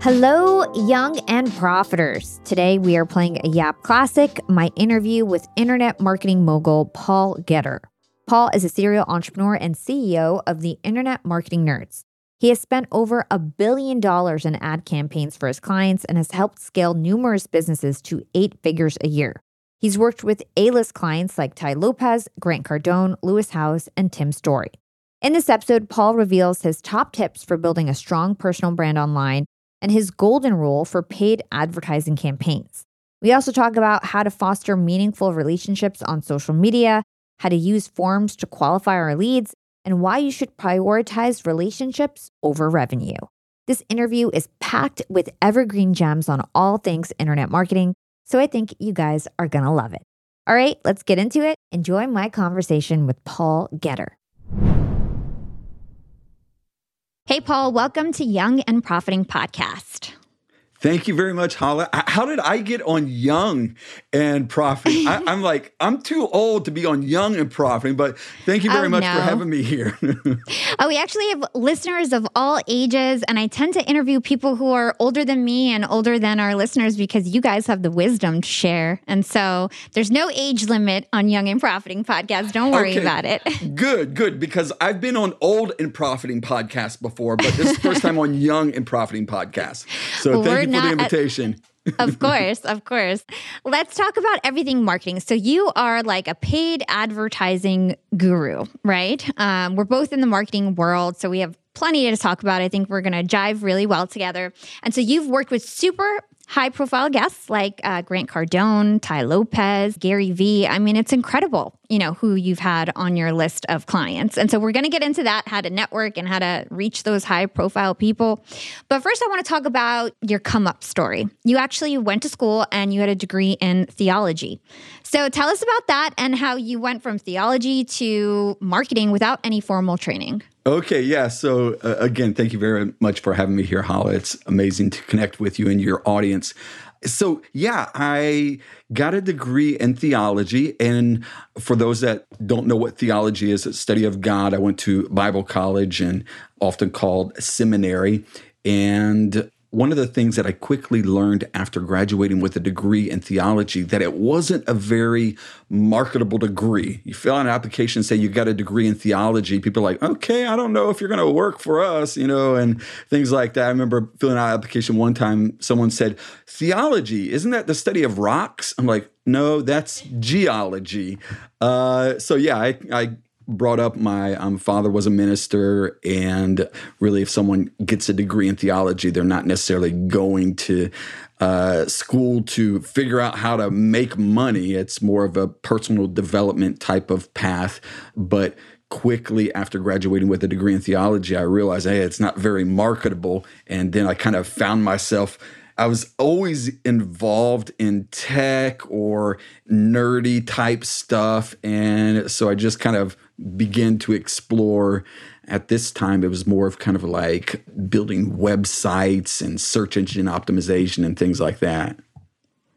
Hello, young and profiters. Today we are playing a Yap classic, my interview with internet marketing mogul Paul Getter. Paul is a serial entrepreneur and CEO of the Internet Marketing Nerds. He has spent over a billion dollars in ad campaigns for his clients and has helped scale numerous businesses to eight figures a year. He's worked with A list clients like Tai Lopez, Grant Cardone, Lewis Howes, and Tim Storey. In this episode, Paul reveals his top tips for building a strong personal brand online and his golden rule for paid advertising campaigns. We also talk about how to foster meaningful relationships on social media, how to use forms to qualify our leads, and why you should prioritize relationships over revenue. This interview is packed with evergreen gems on all things internet marketing, so I think you guys are gonna love it. All right, let's get into it. Enjoy my conversation with Paul Getter. Hey, Paul, welcome to Young and Profiting Podcast. Thank you very much, Hala. How did I get on Young and Profiting? I, am like, I'm too old to be on Young and Profiting, but thank you very oh, much no. for having me here. oh, we actually have listeners of all ages, and I tend to interview people who are older than me and older than our listeners because you guys have the wisdom to share. And so there's no age limit on Young and Profiting podcast. Don't worry okay. about it. good, good, because I've been on Old and Profiting podcast before, but this is the first time on Young and Profiting podcast. So well, thank you for the invitation. of course, of course. Let's talk about everything marketing. So you are like a paid advertising guru, right? Um, we're both in the marketing world, so we have plenty to talk about. I think we're going to jive really well together. And so you've worked with super high profile guests like uh, Grant Cardone, Tai Lopez, Gary Vee. I mean, it's incredible, you know, who you've had on your list of clients. And so we're going to get into that, how to network and how to reach those high profile people. But first, I want to talk about your come up story. You actually went to school and you had a degree in theology. So tell us about that and how you went from theology to marketing without any formal training. Okay, yeah. So uh, again, thank you very much for having me here, Hala. It's amazing to connect with you and your audience. So, yeah, I got a degree in theology. And for those that don't know what theology is, it's study of God. I went to Bible college and often called seminary. And one of the things that I quickly learned after graduating with a degree in theology that it wasn't a very marketable degree. You fill out an application, say you got a degree in theology. People are like, okay, I don't know if you're going to work for us, you know, and things like that. I remember filling out an application one time. Someone said, theology, isn't that the study of rocks? I'm like, no, that's geology. Uh, so yeah, I, I brought up my um, father was a minister and really if someone gets a degree in theology they're not necessarily going to uh, school to figure out how to make money. It's more of a personal development type of path. But quickly after graduating with a degree in theology i realized hey it's not very marketable. And then i kind of found myself I was always involved in tech or nerdy type stuff. And so I just kind of began to explore. At this time, it was more of kind of like building websites and search engine optimization and things like that.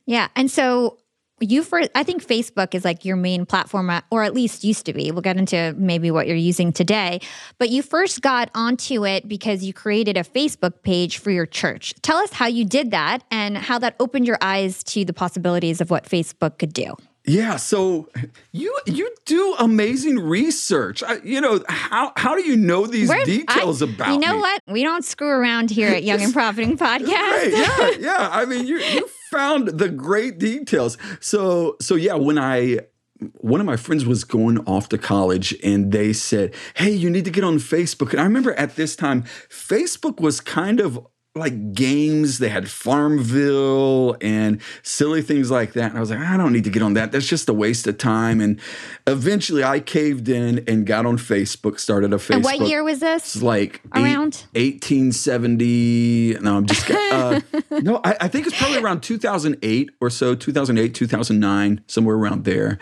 Yeah. And so you for I think Facebook is like your main platform uh, or at least used to be. We'll get into maybe what you're using today, but you first got onto it because you created a Facebook page for your church. Tell us how you did that and how that opened your eyes to the possibilities of what Facebook could do. Yeah, so you you do amazing research. I, you know how how do you know these We're, details I, about? You know me? what? We don't screw around here at Young and Profiting Podcast. Right, yeah, yeah. I mean, you you found the great details. So so yeah, when I one of my friends was going off to college and they said, Hey, you need to get on Facebook. And I remember at this time, Facebook was kind of like games. They had Farmville and silly things like that. And I was like, I don't need to get on that. That's just a waste of time. And eventually I caved in and got on Facebook, started a Facebook. And what year was this? It's like around eight, 1870. No, I'm just uh, no, I, I think it's probably around 2008 or so, 2008, 2009, somewhere around there.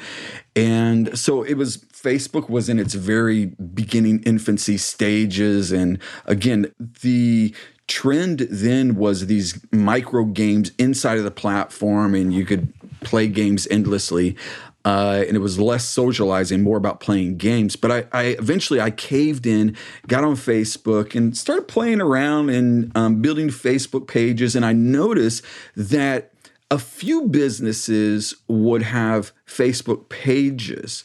And so it was Facebook was in its very beginning infancy stages. And again, the trend then was these micro games inside of the platform and you could play games endlessly. Uh, and it was less socializing, more about playing games. But I, I, eventually I caved in, got on Facebook, and started playing around and um, building Facebook pages. And I noticed that a few businesses would have Facebook pages.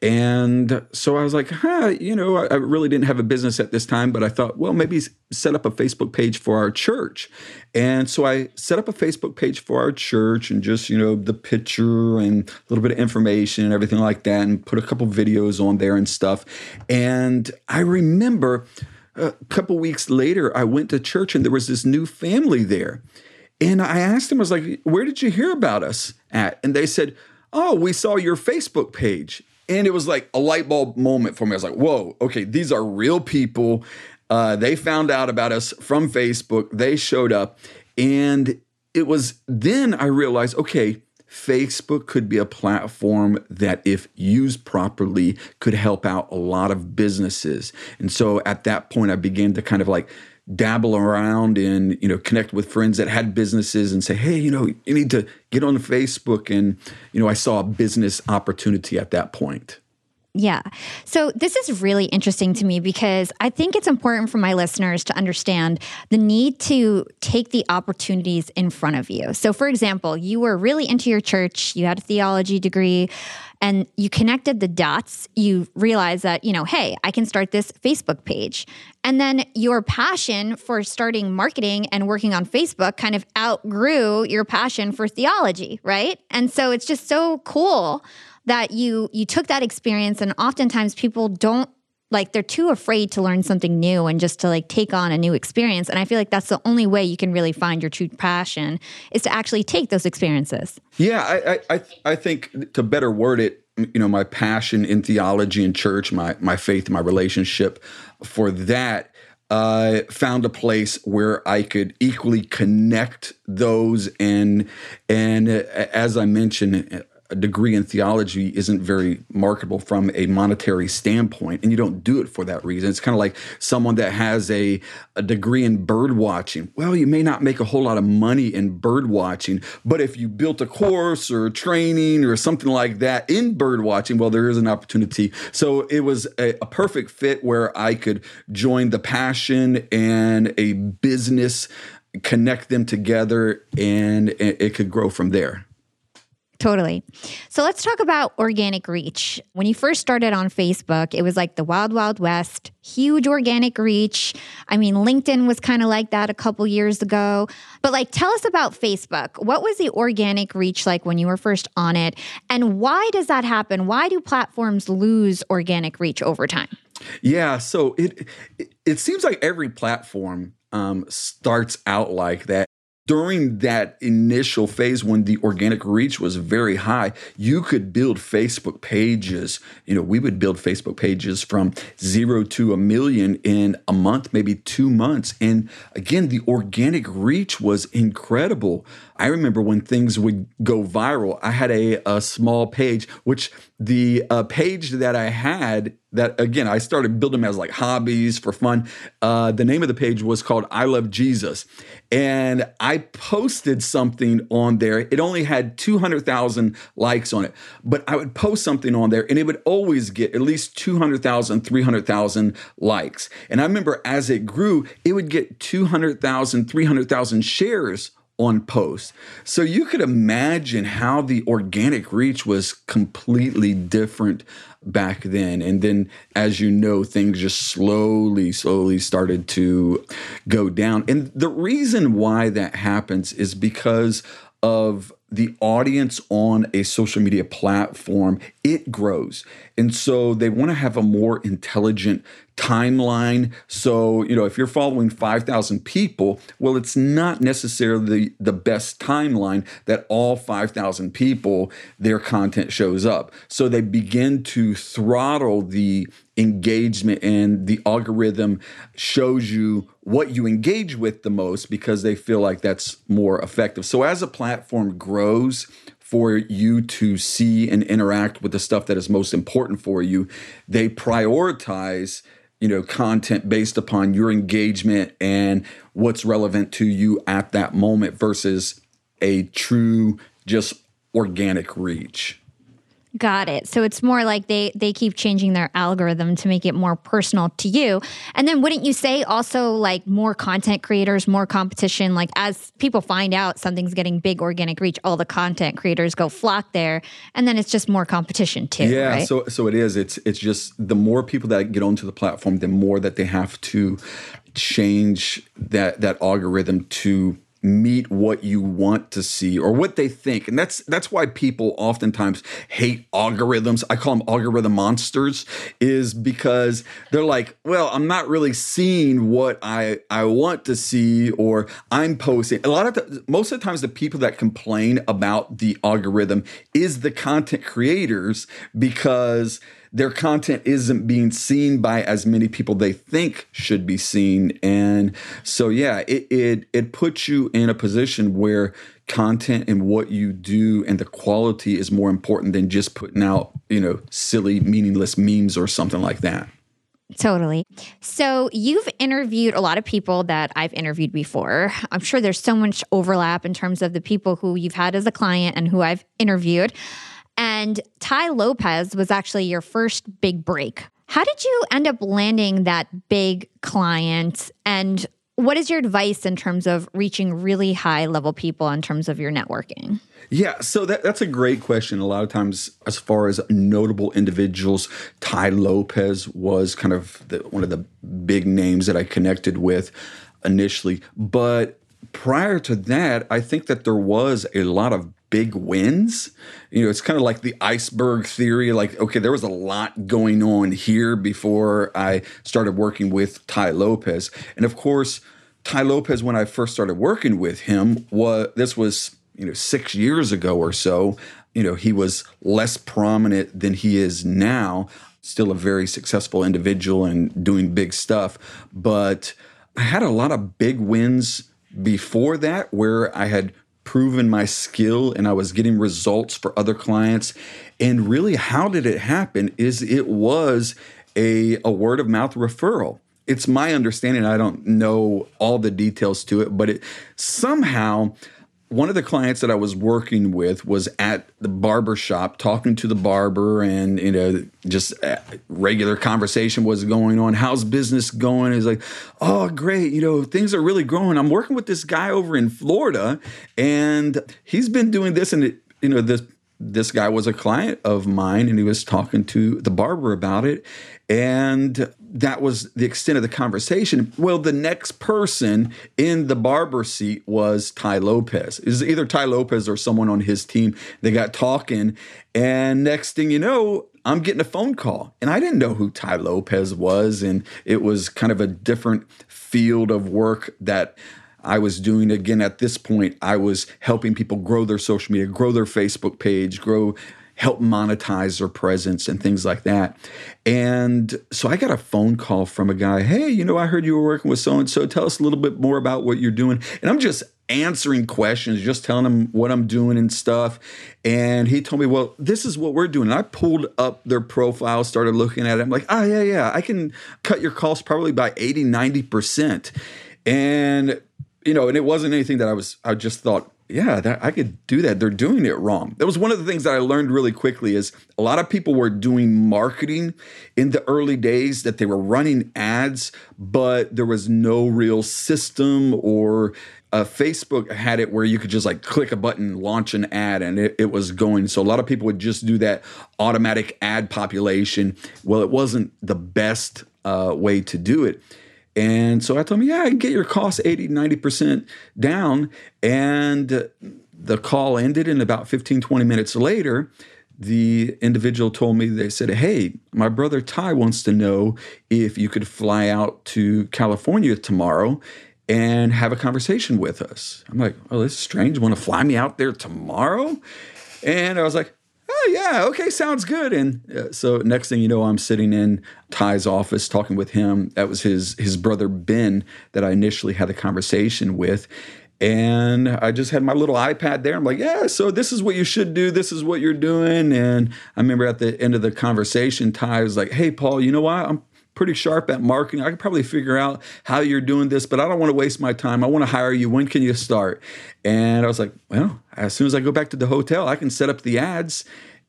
And so I was like, huh, you know, I really didn't have a business at this time, but I thought, well, maybe set up a Facebook page for our church. And so I set up a Facebook page for our church and just, you know, the picture and a little bit of information and everything like that, and put a couple videos on there and stuff. And I remember a couple weeks later, I went to church and there was this new family there. And I asked them, I was like, where did you hear about us at? And they said, oh, we saw your Facebook page. And it was like a light bulb moment for me. I was like, whoa, okay, these are real people. Uh, they found out about us from Facebook. They showed up. And it was then I realized, okay, Facebook could be a platform that, if used properly, could help out a lot of businesses. And so at that point, I began to kind of like dabble around and you know connect with friends that had businesses and say hey you know you need to get on facebook and you know i saw a business opportunity at that point yeah. So this is really interesting to me because I think it's important for my listeners to understand the need to take the opportunities in front of you. So, for example, you were really into your church, you had a theology degree, and you connected the dots. You realized that, you know, hey, I can start this Facebook page. And then your passion for starting marketing and working on Facebook kind of outgrew your passion for theology, right? And so it's just so cool that you you took that experience and oftentimes people don't like they're too afraid to learn something new and just to like take on a new experience. And i feel like that's the only way you can really find your true passion is to actually take those experiences. Yeah i i i think to better word it you know my passion in theology and church my my faith my relationship for that uh, found a place where I could equally connect those and and uh, as I mentioned a degree in theology isn't very marketable from a monetary standpoint, and you don't do it for that reason. It's kind of like someone that has a, a degree in bird watching. Well, you may not make a whole lot of money in bird watching, but if you built a course or training or something like that in bird watching, well, there is an opportunity. So it was a, a perfect fit where I could join the passion and a business, connect them together, and it could grow from there. Totally. So let's talk about organic reach. When you first started on Facebook, it was like the wild, wild west, huge organic reach. I mean, LinkedIn was kind of like that a couple years ago. But like, tell us about Facebook. What was the organic reach like when you were first on it? And why does that happen? Why do platforms lose organic reach over time? Yeah. So it, it, it seems like every platform um, starts out like that during that initial phase when the organic reach was very high, you could build Facebook pages. You know, we would build Facebook pages from zero to a million in a month, maybe two months. And again, the organic reach was incredible. I remember when things would go viral, I had a, a small page, which the uh, page that I had that again I started building as like hobbies for fun. Uh, the name of the page was called I Love Jesus, and I posted something on there. It only had two hundred thousand likes on it, but I would post something on there, and it would always get at least 200,000, 300,000 likes. And I remember as it grew, it would get 200,000, 300,000 shares on post. So you could imagine how the organic reach was completely different back then. And then, as you know, things just slowly, slowly started to go down. And the reason why that happens is because of the audience on a social media platform, it grows. And so they want to have a more intelligent timeline. So, you know, if you're following 5,000 people, well, it's not necessarily the best timeline that all 5,000 people, their content shows up. So they begin to throttle the engagement and the algorithm shows you what you engage with the most because they feel like that's more effective. So as a platform grows, for you to see and interact with the stuff that is most important for you, they prioritize you know content based upon your engagement and what's relevant to you at that moment versus a true just organic reach. Got it. So it's more like they they keep changing their algorithm to make it more personal to you. And then wouldn't you say also like more content creators, more competition like as people find out something's getting big organic reach, all the content creators go flock there and then it's just more competition too, Yeah, right? so so it is. It's it's just the more people that get onto the platform, the more that they have to change that that algorithm to meet what you want to see or what they think. And that's that's why people oftentimes hate algorithms. I call them algorithm monsters is because they're like well i'm not really seeing what i i want to see or i'm posting. A lot of the, most of the times the people that complain about the algorithm is the content creators because their content isn't being seen by as many people they think should be seen and so yeah it it, it puts you in a position where content and what you do and the quality is more important than just putting out you know silly meaningless memes or something like that Totally. So you've interviewed a lot of people that I've interviewed before. I'm sure there's so much overlap in terms of the people who you've had as a client and who I've interviewed. And Tai Lopez was actually your first big break. How did you end up landing that big client? And what is your advice in terms of reaching really high level people in terms of your networking? Yeah, so that, that's a great question. A lot of times, as far as notable individuals, Tai Lopez was kind of the, one of the big names that I connected with initially. But prior to that, I think that there was a lot of big wins. You know, it's kind of like the iceberg theory. Like, okay, there was a lot going on here before I started working with Tai Lopez. And of course, Tai Lopez, when I first started working with him, was this was you know six years ago or so. You know, he was less prominent than he is now. Still a very successful individual and doing big stuff, but I had a lot of big wins before that where I had proven my skill and I was getting results for other clients. And really, how did it happen? Is it was a, a word of mouth referral. It's my understanding, I don't know all the details to it, but it somehow one of the clients that I was working with was at the barber shop talking to the barber and you know just uh, regular conversation was going on. How's business going? He's like oh great. You know things are really growing. I'm working with this guy over in Florida and he's been doing this. And it, you know this this guy was a client of mine and he was talking to the barber about it and that was the extent of the conversation. Well, the next person in the barber seat was Tai Lopez. It was either Tai Lopez or someone on his team. They got talking, and next thing you know, I'm getting a phone call. And I didn't know who Tai Lopez was. And it was kind of a different field of work that I was doing. Again, at this point, I was helping people grow their social media, grow their Facebook page, grow help monetize their presence and things like that. And so I got a phone call from a guy, hey, you know, I heard you were working with so and so. Tell us a little bit more about what you're doing. And I'm just answering questions, just telling him what I'm doing and stuff. And he told me, well, this is what we're doing. And I pulled up their profile, started looking at it. I'm like, oh, yeah, yeah, I can cut your costs probably by 80, 90%. And, you know, and it wasn't anything that I was, I just thought, yeah, that, I could do that. They're doing it wrong. That was one of the things that I learned really quickly is a lot of people were doing marketing in the early days that they were running ads, but there was no real system or uh, Facebook had it where you could just like click a button, launch an ad, and it, it was going. So a lot of people would just do that automatic ad population. Well, it wasn't the best uh, way to do it. And so I told him, yeah, I can get your costs 80, 90% down. And the call ended, and about 15, 20 minutes later, the individual told me, they said, hey, my brother Tai wants to know if you could fly out to California tomorrow and have a conversation with us. I'm like, oh, this is strange. Want to fly me out there tomorrow? And I was like, oh yeah okay sounds good. And uh, so next thing you know i'm sitting in Tai's office talking with him. That was his his brother ben that i initially had the conversation with. And i just had my little ipad there. I'm like yeah so this is what you should do. This is what you're doing. And i remember at the end of the conversation Tai was like hey paul you know what? I'm pretty sharp at marketing. I could probably figure out how you're doing this, but I don't want to waste my time. I want to hire you. When can you start? And I was like, well, as soon as I go back to the hotel, I can set up the ads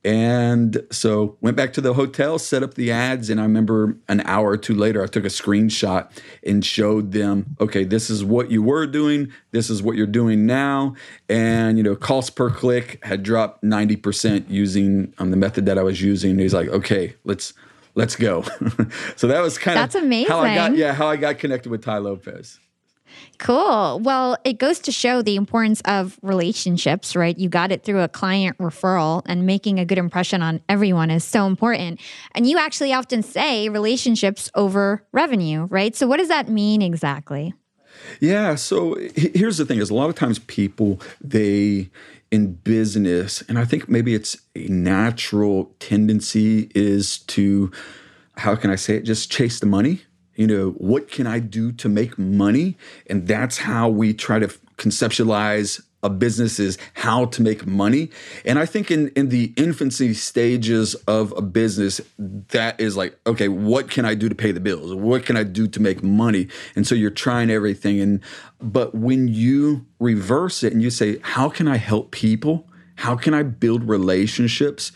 and so went back to the hotel, set up the ads, and I remember an hour or two later, I took a screenshot and showed them, okay, this is what you were doing, this is what you're doing now, and you know, cost per click had dropped 90% using um, the method that I was using. And he's like, okay, let's let's go. so that was kind That's of amazing. how I got yeah how I got connected with Tai Lopez. Cool. Well, it goes to show the importance of relationships, right? You got it through a client referral, and making a good impression on everyone is so important. And you actually often say relationships over revenue, right? So, what does that mean exactly? Yeah. So here's the thing: is a lot of times people they in business, and I think maybe it's a natural tendency is to how can I say it? Just chase the money you know, what can I do to make money? And that's how we try to conceptualize a business is how to make money. And I think in in the infancy stages of a business, that is like, okay, what can I do to pay the bills? What can I do to make money? And so you're trying everything. And but when you reverse it and you say, how can I help people? How can I build relationships?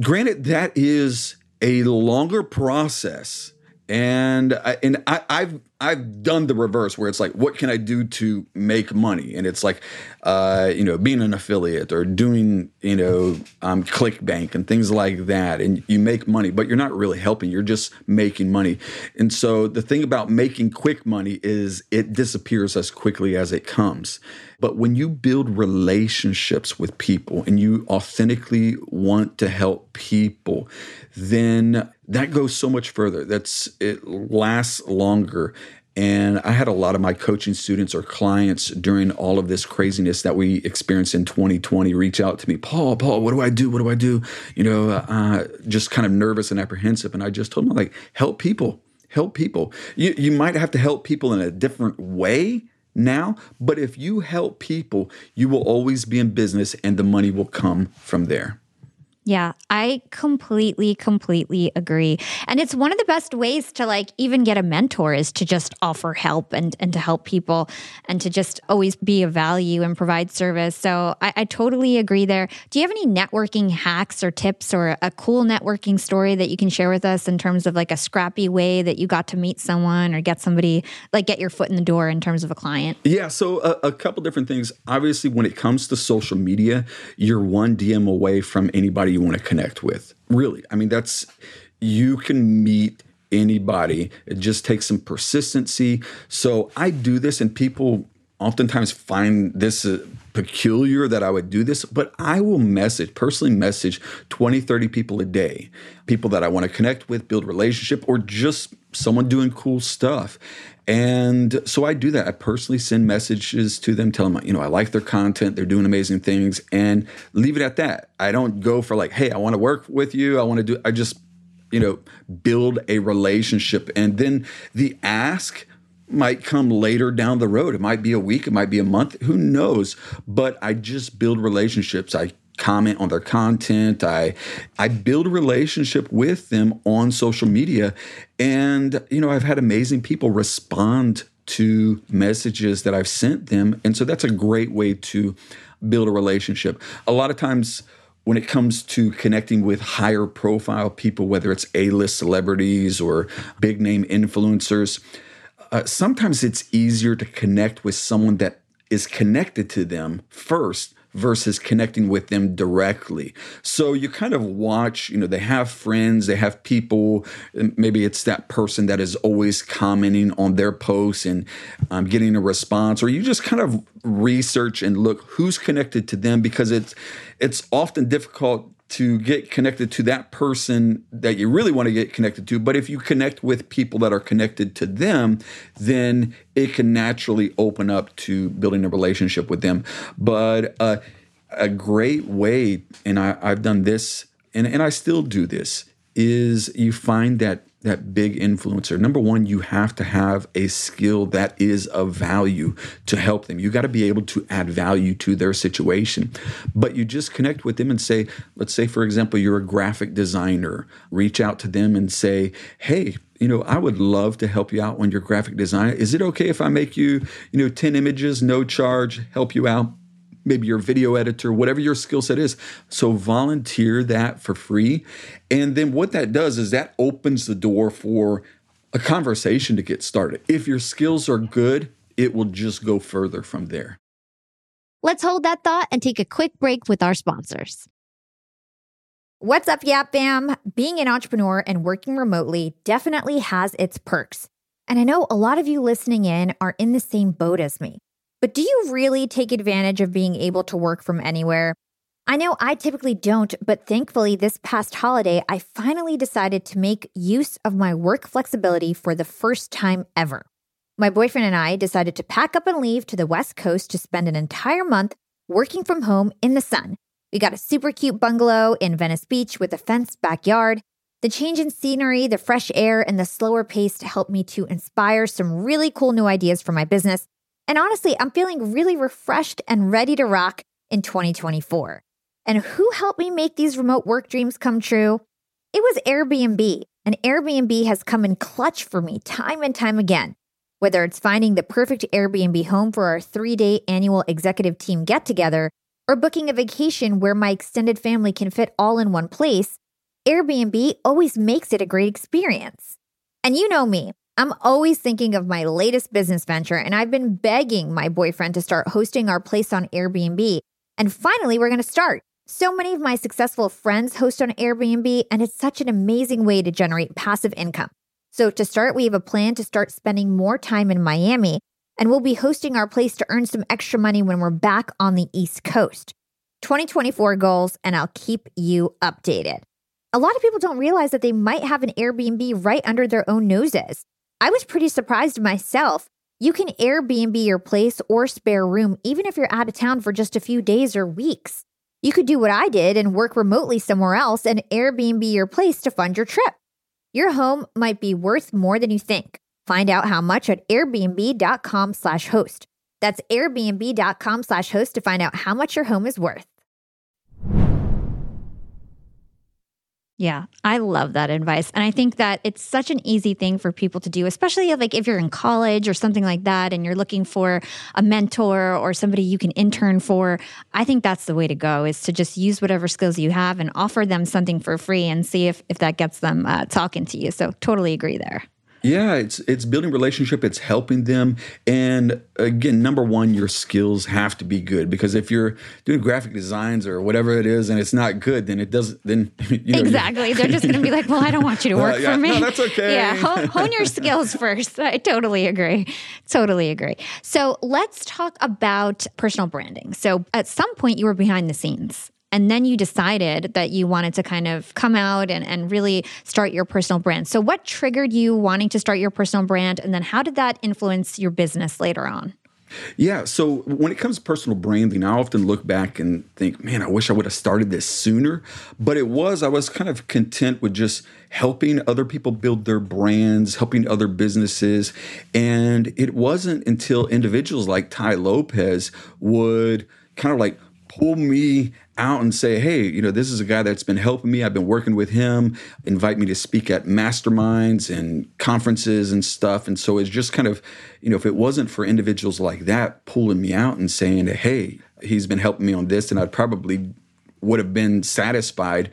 Granted, that is a longer process and I, and I, have I've done the reverse where it's like, what can I do to make money? And it's like, uh, you know, being an affiliate or doing, you know, um, ClickBank and things like that. And you make money, but you're not really helping. You're just making money. And so the thing about making quick money is it disappears as quickly as it comes. But when you build relationships with people and you authentically want to help people, then that goes so much further. That's it lasts longer. And I had a lot of my coaching students or clients during all of this craziness that we experienced in 2020 reach out to me, Paul, Paul, what do I do? What do I do? You know, uh, just kind of nervous and apprehensive. And I just told them, like, help people, help people. You, you might have to help people in a different way now, but if you help people, you will always be in business and the money will come from there. Yeah, I completely, completely agree. And it's one of the best ways to like even get a mentor is to just offer help and, and to help people and to just always be of value and provide service. So I, I totally agree there. Do you have any networking hacks or tips or a cool networking story that you can share with us in terms of like a scrappy way that you got to meet someone or get somebody, like get your foot in the door in terms of a client? Yeah, so a, a couple different things. Obviously, when it comes to social media, you're one DM away from anybody you want to connect with. Really. I mean, that's, you can meet anybody. It just takes some persistency. So I do this, and people oftentimes find this uh, peculiar that I would do this, but I will message, personally message 20, 30 people a day, people that I want to connect with, build relationship, or just someone doing cool stuff. And so I do that. I personally send messages to them, tell them, you know, I like their content, they're doing amazing things, and leave it at that. I don't go for like, hey, I want to work with you. I want to do, I just, you know, build a relationship. And then the ask might come later down the road. It might be a week, it might be a month, who knows? But I just build relationships. I comment on their content. I I build a relationship with them on social media and you know, I've had amazing people respond to messages that I've sent them and so that's a great way to build a relationship. A lot of times when it comes to connecting with higher profile people whether it's A-list celebrities or big name influencers, uh, sometimes it's easier to connect with someone that is connected to them first versus connecting with them directly. So you kind of watch, you know, they have friends, they have people, maybe it's that person that is always commenting on their posts and um, getting a response, or you just kind of research and look who's connected to them because it's it's often difficult to get connected to that person that you really want to get connected to. But if you connect with people that are connected to them, then it can naturally open up to building a relationship with them. But uh, a great way, and I, I've done this, and, and I still do this, is you find that that big influencer, number one, you have to have a skill that is of value to help them. You got to be able to add value to their situation. But you just connect with them and say, let's say, for example, you're a graphic designer, reach out to them and say, hey, you know, I would love to help you out on your graphic design. Is it okay if I make you, you know, 10 images, no charge, help you out? Maybe your video editor, whatever your skill set is. So volunteer that for free. And then what that does is that opens the door for a conversation to get started. If your skills are good, it will just go further from there. Let's hold that thought and take a quick break with our sponsors. What's up, Yap Fam? Being an entrepreneur and working remotely definitely has its perks. And I know a lot of you listening in are in the same boat as me. But do you really take advantage of being able to work from anywhere? I know I typically don't, but thankfully, this past holiday, I finally decided to make use of my work flexibility for the first time ever. My boyfriend and I decided to pack up and leave to the West Coast to spend an entire month working from home in the sun we got a super cute bungalow in Venice Beach with a fenced backyard. The change in scenery, the fresh air, and the slower pace helped me to inspire some really cool new ideas for my business. And honestly, I'm feeling really refreshed and ready to rock in 2024. And who helped me make these remote work dreams come true? It was Airbnb. And Airbnb has come in clutch for me time and time again. Whether it's finding the perfect Airbnb home for our three day annual executive team get together or booking a vacation where my extended family can fit all in one place, Airbnb always makes it a great experience. And you know me, I'm always thinking of my latest business venture, and I've been begging my boyfriend to start hosting our place on Airbnb. And finally, we're going to start. So many of my successful friends host on Airbnb, and it's such an amazing way to generate passive income. So, to start, we have a plan to start spending more time in Miami and we'll be hosting our place to earn some extra money when we're back on the East Coast. 2024 goals, and I'll keep you updated. A lot of people don't realize that they might have an Airbnb right under their own noses. I was pretty surprised myself. You can Airbnb your place or spare room even if you're out of town for just a few days or weeks. You could do what I did and work remotely somewhere else and Airbnb your place to fund your trip. Your home might be worth more than you think. Find out how much at airbnb.com slash host. That's airbnb.com slash host to find out how much your home is worth. Yeah, I love that advice. And I think that it's such an easy thing for people to do, especially like if you're in college or something like that and you're looking for a mentor or somebody you can intern for. I think that's the way to go is to just use whatever skills you have and offer them something for free and see if, if that gets them uh, talking to you. So totally agree there. Yeah, it's it's building relationship, it's helping them. And again, number one, your skills have to be good because if you're doing graphic designs or whatever it is and it's not good, then it doesn't then you know, Exactly. They're just gonna be like, Well, I don't want you to work uh, yeah, for me. No, that's okay. Yeah. Hone, hone your skills first. I totally agree. Totally agree. So let's talk about personal branding. So at some point you were behind the scenes and then you decided that you wanted to kind of come out and, and really start your personal brand. So, what triggered you wanting to start your personal brand? And then, how did that influence your business later on? Yeah. So when it comes to personal branding, I often look back and think, man, I wish I would have started this sooner. But it was, I was kind of content with just helping other people build their brands, helping other businesses. And it wasn't until individuals like Tai Lopez would kind of like pull me out and say, hey, you know, this is a guy that's been helping me. I've been working with him, invite me to speak at masterminds and conferences and stuff. And so it's just kind of, you know, if it wasn't for individuals like that pulling me out and saying, hey, he's been helping me on this, and I'd probably would have been satisfied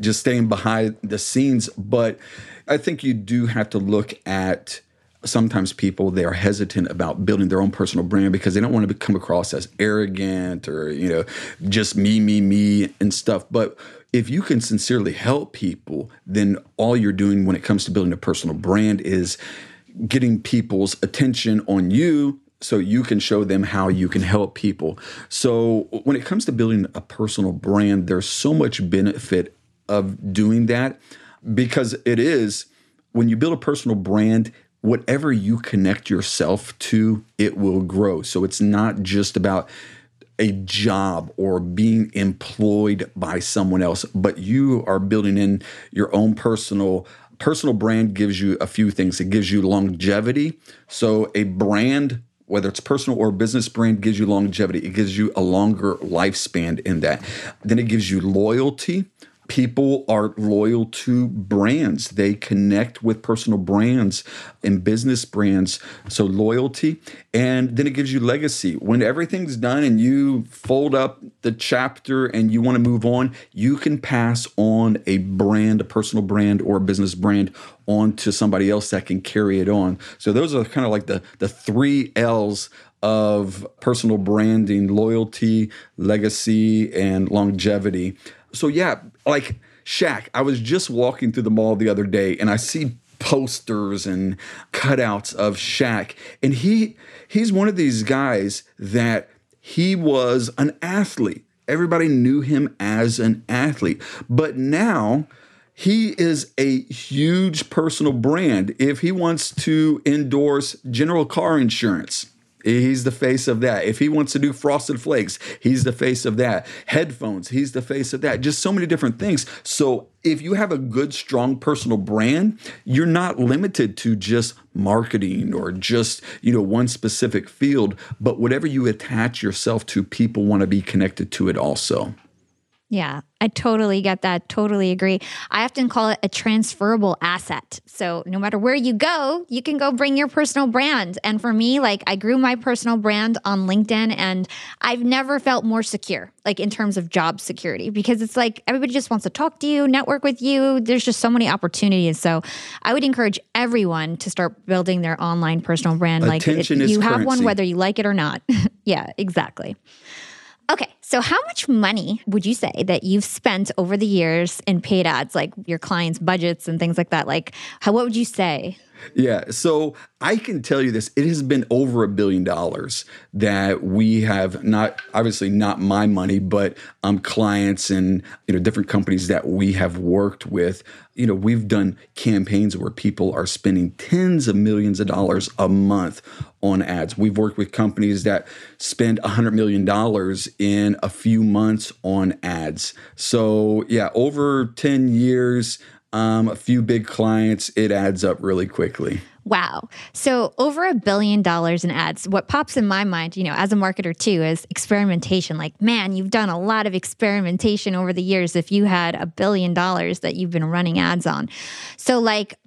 just staying behind the scenes. But I think you do have to look at sometimes people they are hesitant about building their own personal brand because they don't want to come across as arrogant or you know just me me me and stuff. But if you can sincerely help people then all you're doing when it comes to building a personal brand is getting people's attention on you so you can show them how you can help people. So when it comes to building a personal brand there's so much benefit of doing that because it is when you build a personal brand whatever you connect yourself to, it will grow. So it's not just about a job or being employed by someone else, but you are building in your own personal personal brand gives you a few things. It gives you longevity. So a brand whether it's personal or business brand gives you longevity. It gives you a longer lifespan in that. Then it gives you loyalty people are loyal to brands. They connect with personal brands and business brands. So loyalty. And then it gives you legacy. When everything's done and you fold up the chapter and you want to move on, you can pass on a brand, a personal brand or a business brand on to somebody else that can carry it on. So those are kind of like the the three L's of personal branding, loyalty, legacy, and longevity. So yeah, like Shaq, I was just walking through the mall the other day and I see posters and cutouts of Shaq. And he he's one of these guys that he was an athlete. Everybody knew him as an athlete. But now he is a huge personal brand. If he wants to endorse general car insurance, He's the face of that. If he wants to do frosted flakes, he's the face of that. Headphones, he's the face of that. Just so many different things. So if you have a good, strong personal brand, you're not limited to just marketing or just, you know, one specific field, but whatever you attach yourself to, people want to be connected to it also. Yeah, I totally get that. Totally agree. I often call it a transferable asset. So no matter where you go, you can go bring your personal brand. And for me, like I grew my personal brand on LinkedIn and I've never felt more secure, like in terms of job security, because it's like everybody just wants to talk to you, network with you. There's just so many opportunities. So I would encourage everyone to start building their online personal brand. Attention like it, you have currency. one whether you like it or not. yeah, exactly. Okay, so how much money would you say that you've spent over the years in paid ads, like your clients' budgets and things like that? Like, how what would you say? Yeah, so I can tell you this: it has been over a billion dollars that we have not, obviously not my money, but um, clients and you know different companies that we have worked with. You know, we've done campaigns where people are spending tens of millions of dollars a month on ads. We've worked with companies that spend a hundred million dollars in a few months on ads. So yeah, over ten years um, a few big clients, it adds up really quickly. Wow. So over a billion dollars in ads. What pops in my mind, you know, as a marketer too, is experimentation. Like, man, you've done a lot of experimentation over the years if you had a billion dollars that you've been running ads on. So like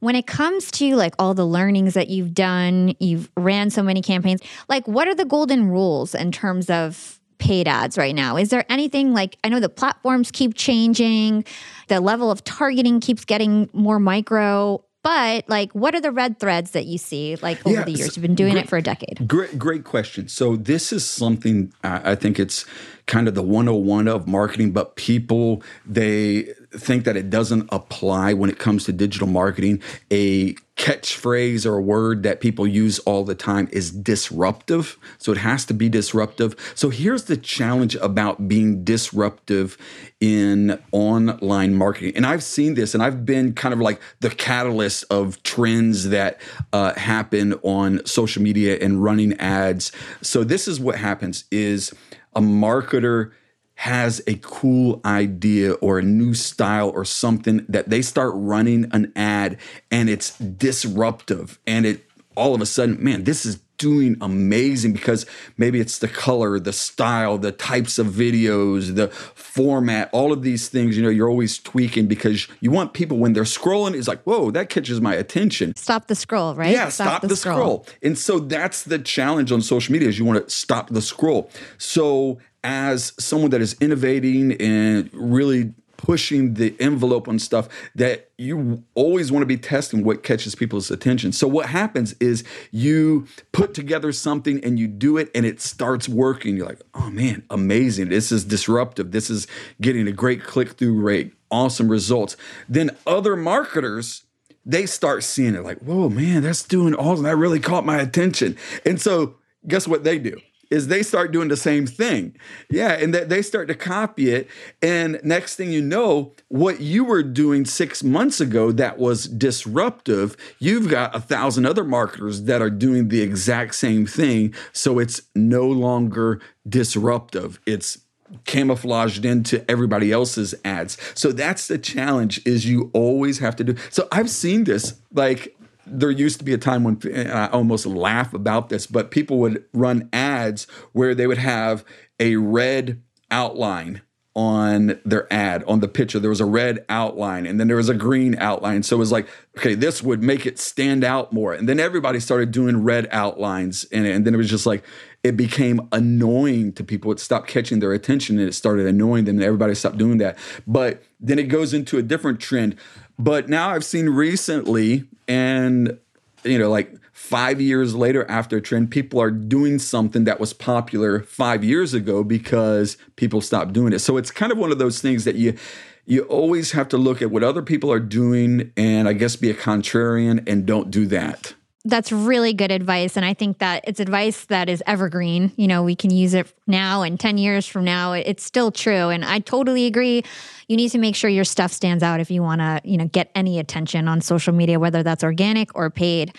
when it comes to like all the learnings that you've done, you've ran so many campaigns, like what are the golden rules in terms of paid ads right now? Is there anything like I know the platforms keep changing, the level of targeting keeps getting more micro, but like what are the red threads that you see like over yeah, the years? You've been doing great, it for a decade. Great great question. So this is something I think it's kind of the 101 of marketing, but people they think that it doesn't apply when it comes to digital marketing. A catchphrase or word that people use all the time is disruptive. So it has to be disruptive. So here's the challenge about being disruptive in online marketing. And I've seen this and I've been kind of like the catalyst of trends that uh, happen on social media and running ads. So this is what happens is a marketer has a cool idea or a new style or something that they start running an ad and it's disruptive and it all of a sudden man this is doing amazing because maybe it's the color the style the types of videos the format all of these things you know you're always tweaking because you want people when they're scrolling it's like whoa that catches my attention. Stop the scroll right? Yeah stop, stop the, the scroll. scroll. And so that's the challenge on social media is you want to stop the scroll. So as someone that is innovating and really pushing the envelope on stuff that you always want to be testing what catches people's attention. So what happens is you put together something and you do it and it starts working. You're like, "Oh man, amazing. This is disruptive. This is getting a great click-through rate. Awesome results." Then other marketers they start seeing it like, "Whoa, man, that's doing awesome. that really caught my attention." And so guess what they do? Is they start doing the same thing. Yeah, and that they start to copy it. And next thing you know, what you were doing six months ago that was disruptive, you've got a thousand other marketers that are doing the exact same thing. So it's no longer disruptive. It's camouflaged into everybody else's ads. So that's the challenge is you always have to do. So I've seen this like there used to be a time when uh, I almost laugh about this, but people would run ads where they would have a red outline on their ad on the picture. There was a red outline and then there was a green outline. So it was like okay this would make it stand out more. And then everybody started doing red outlines and, and then it was just like it became annoying to people. It stopped catching their attention and it started annoying them and everybody stopped doing that. But then it goes into a different trend. But now i've seen recently and you know like five years later after a trend, people are doing something that was popular five years ago because people stopped doing it. So it's kind of one of those things that you you always have to look at what other people are doing and I guess be a contrarian and don't do that. That's really good advice. And I think that it's advice that is evergreen. You know, we can use it now and 10 years from now. It's still true. And I totally agree. You need to make sure your stuff stands out if you want to, you know, get any attention on social media, whether that's organic or paid.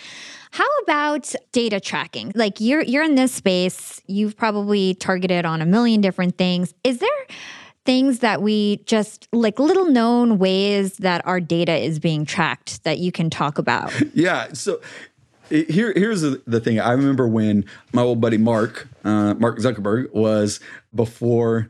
How about data tracking? Like you're you're in this space, you've probably targeted on a million different things. Is there things that we just like little known ways that our data is being tracked that you can talk about? Yeah, so here, here's the, thing. I remember when my old buddy Mark, uh, Mark Zuckerberg, was before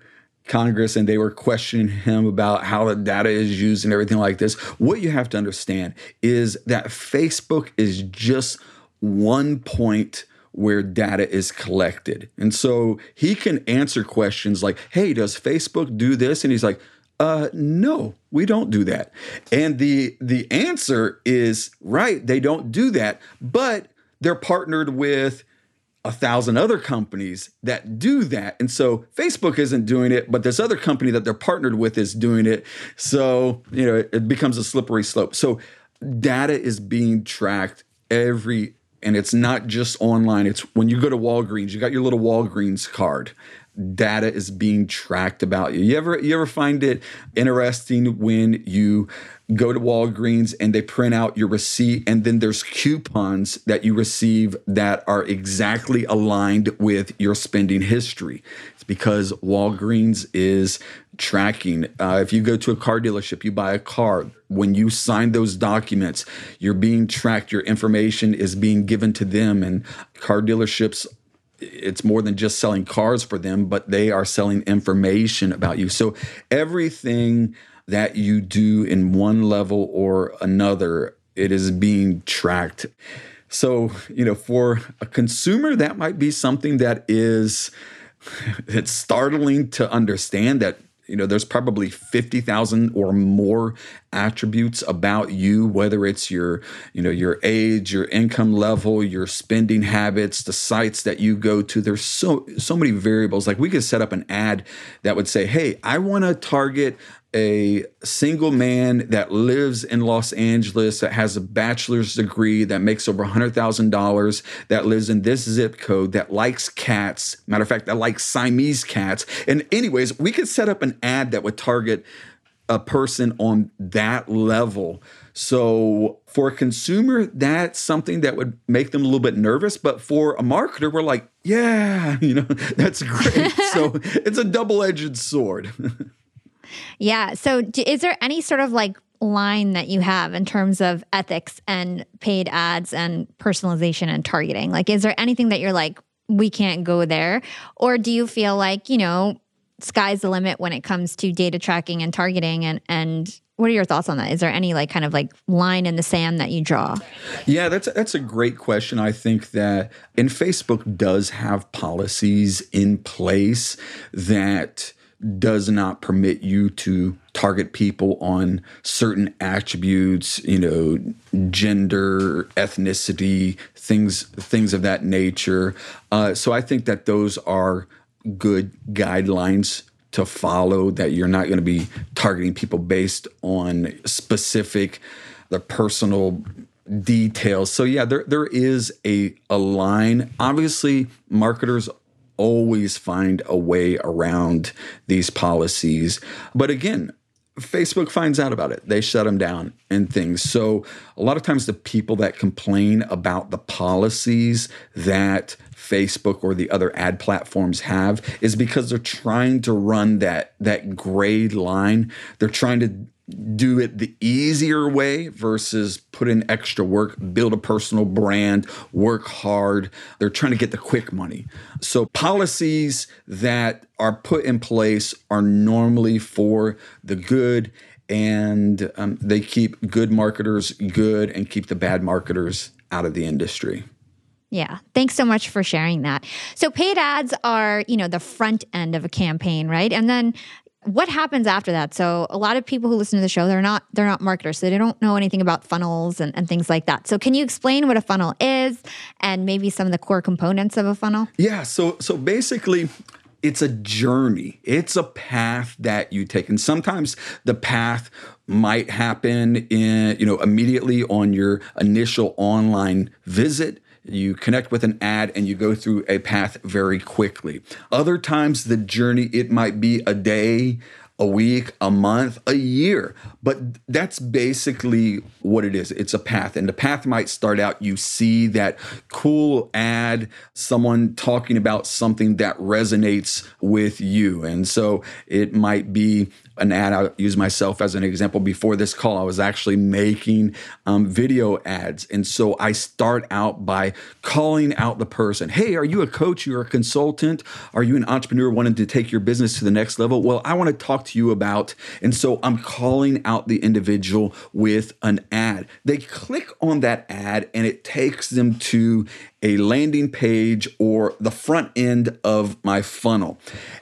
Congress and they were questioning him about how the data is used and everything like this. What you have to understand is that Facebook is just one point where data is collected. And so he can answer questions like, hey, does Facebook do this? And he's like, uh no we don't do that and the the answer is right they don't do that but they're partnered with a thousand other companies that do that. And so Facebook isn't doing it, but this other company that they're partnered with is doing it. So, you know, it, it becomes a slippery slope. So data is being tracked every and it's not just online. It's when you go to Walgreens, you got your little Walgreens card data is being tracked about you. You ever you ever find it interesting when you go to Walgreens and they print out your receipt and then there's coupons that you receive that are exactly aligned with your spending history. It's because Walgreens is tracking. Uh, if you go to a car dealership, you buy a car. When you sign those documents, you're being tracked. Your information is being given to them, and car dealerships it's more than just selling cars for them, but they are selling information about you. So everything that you do in one level or another, it is being tracked. So, you know, for a consumer, that might be something that is it's startling to understand that you know there's probably 50,000 or more attributes about you whether it's your you know your age your income level your spending habits the sites that you go to. There's so so many variables. Like we could set up an ad that would say hey I want to target a single man that lives in Los Angeles that has a bachelor's degree that makes over $100,000 that lives in this zip code that likes cats. Matter of fact, that likes Siamese cats. And, anyways, we could set up an ad that would target a person on that level. So for a consumer, that's something that would make them a little bit nervous. But for a marketer, we're like, yeah, you know, that's great. so it's a double edged sword. Yeah. So, is there any sort of like line that you have in terms of ethics and paid ads and personalization and targeting? Like, is there anything that you're like, we can't go there? Or do you feel like, you know, sky's the limit when it comes to data tracking and targeting and and what are your thoughts on that? Is there any like kind of like line in the sand that you draw? Yeah, that's that's a great question. I think that and Facebook does have policies in place that does not permit you to target people on certain attributes, you know, gender, ethnicity, things things of that nature. Uh, so I think that those are good guidelines to follow. That you're not going to be targeting people based on specific the personal details. So yeah, there there is a a line. Obviously, marketers always find a way around these policies. But again, Facebook finds out about it. They shut them down and things. So a lot of times the people that complain about the policies that Facebook or the other ad platforms have is because they're trying to run that that gray line. They're trying to do it the easier way versus put in extra work, build a personal brand, work hard. They're trying to get the quick money. So, policies that are put in place are normally for the good and um, they keep good marketers good and keep the bad marketers out of the industry. Yeah. Thanks so much for sharing that. So paid ads are, you know, the front end of a campaign, right? And then what happens after that? So a lot of people who listen to the show, they're not they're not marketers, so they don't know anything about funnels and, and things like that. So can you explain what a funnel is and maybe some of the core components of a funnel? Yeah. So so basically it's a journey. It's a path that you take. And sometimes the path might happen in, you know, immediately on your initial online visit you connect with an ad and you go through a path very quickly. Other times, the journey, it might be a day, a week, a month, a year. But that's basically what it is. It's a path. And the path might start out you see that cool ad, someone talking about something that resonates with you. And so it might be an ad. I'll use myself as an example. Before this call, I was actually making um, video ads. And so I start out by calling out the person Hey, are you a coach? You're a consultant? Are you an entrepreneur wanting to take your business to the next level? Well, I want to talk to you about. And so I'm calling out the individual with an ad. They click on that ad and it takes them to a landing page or the front end of my funnel.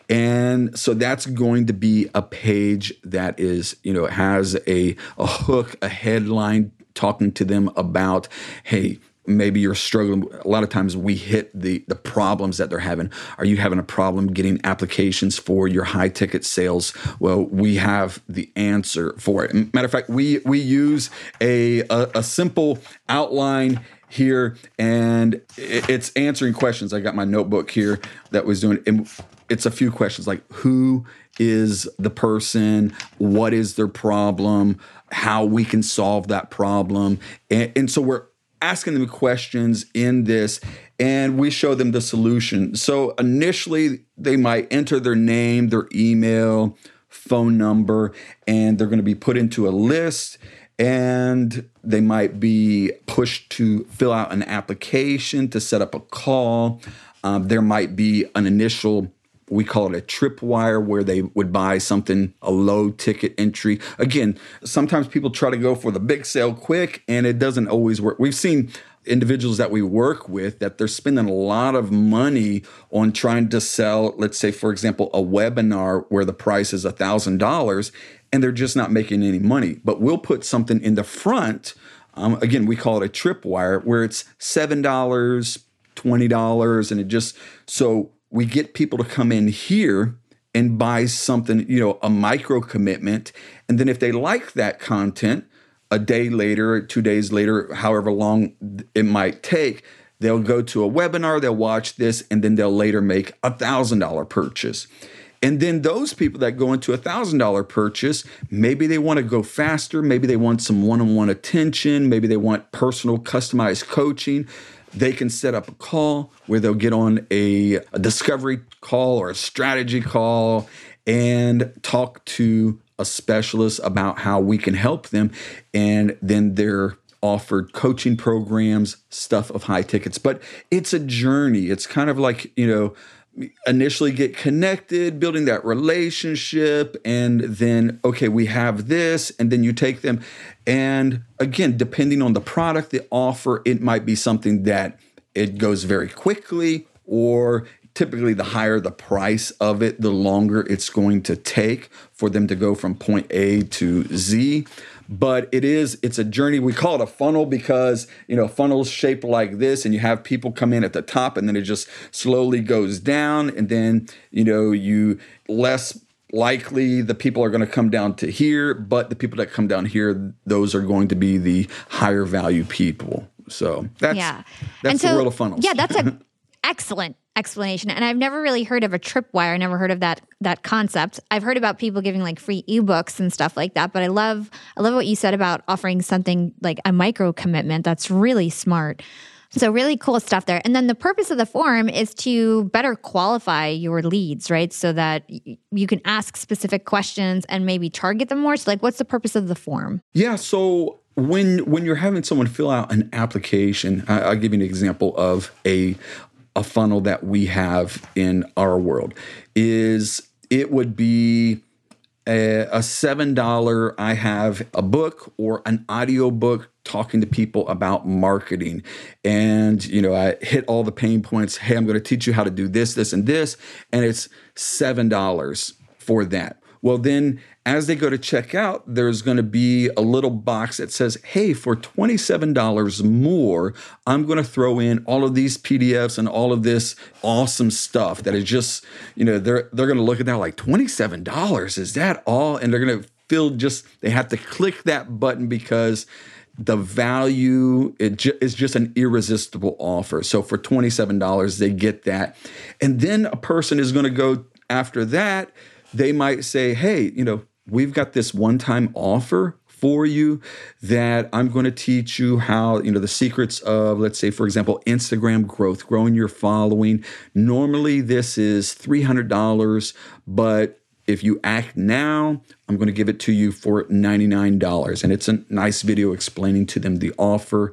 And so that's going to be a page that is, you know, has a, a hook, a headline talking to them about, hey, maybe you're struggling. A lot of times we hit the the problems that they're having. Are you having a problem getting applications for your high ticket sales? Well we have the answer for it. Matter of fact we we use a a, a simple outline here and it's answering questions. I got my notebook here that was doing and it's a few questions like who is the person, what is their problem, how we can solve that problem. And, and so we're asking them questions in this and we show them the solution. So initially they might enter their name, their email, phone number, and they're going to be put into a list and they might be pushed to fill out an application to set up a call. Um, there might be an initial we call it a tripwire where they would buy something a low ticket entry again sometimes people try to go for the big sale quick and it doesn't always work we've seen individuals that we work with that they're spending a lot of money on trying to sell let's say for example a webinar where the price is a thousand dollars and they're just not making any money. But we'll put something in the front. Um, again, we call it a tripwire where it's $7, $20, and it just so we get people to come in here and buy something, you know, a micro commitment. And then if they like that content, a day later, two days later, however long it might take, they'll go to a webinar, they'll watch this, and then they'll later make a thousand dollar purchase. And then those people that go into a $1,000 purchase, maybe they want to go faster, maybe they want some one on one attention, maybe they want personal customized coaching. They can set up a call where they'll get on a, a discovery call or a strategy call and talk to a specialist about how we can help them. And then they're offered coaching programs, stuff of high tickets. But it's a journey. It's kind of like, you know, initially get connected, building that relationship, and then, okay, we have this, and then you take them. And again, depending on the product, the offer, it might be something that it goes very quickly, or typically the higher the price of it, the longer it's going to take for them to go from point A to Z but it is it's a journey. We call it a funnel because you know funnels shaped like this and you have people come in at the top and then it just slowly goes down and then you know you less likely the people are going to come down to here but the people that come down here those are going to be the higher value people. So that's yeah. that's and the so, world of funnels. yeah that's a excellent explanation. And I've never really heard of a tripwire. I never heard of that that concept. I've heard about people giving like free ebooks and stuff like that. But I love I love what you said about offering something like a micro commitment. That's really smart. So, really cool stuff there. And then the purpose of the forum is to better qualify your leads, right? So that you can ask specific questions and maybe target them more. So, like, what's the purpose of the form? Yeah. So, when when you're having someone fill out an application, I, I'll give you an example of a a funnel that we have in our world. Is it would be a, a seven dollar i have a book or an audio book talking to people about marketing. And you know i hit all the pain points. Hey i'm going to teach you how to do this this and this. And it's seven dollars for that. Well, then as they go to check out, there's going to be a little box that says, hey, for $27 more, I'm going to throw in all of these PDFs and all of this awesome stuff that is just, you know, they're they're going to look at that like $27. Is that all? And they're going to feel just they have to click that button because the value it ju- is just an irresistible offer. So for $27 they get that. And then a person is going to go after that they might say, hey, you know, we've got this one time offer for you that I'm going to teach you how, you know, the secrets of, let's say, for example, Instagram growth, growing your following. Normally, this is $300, but if you act now, I'm going to give it to you for $99. And it's a nice video explaining to them the offer.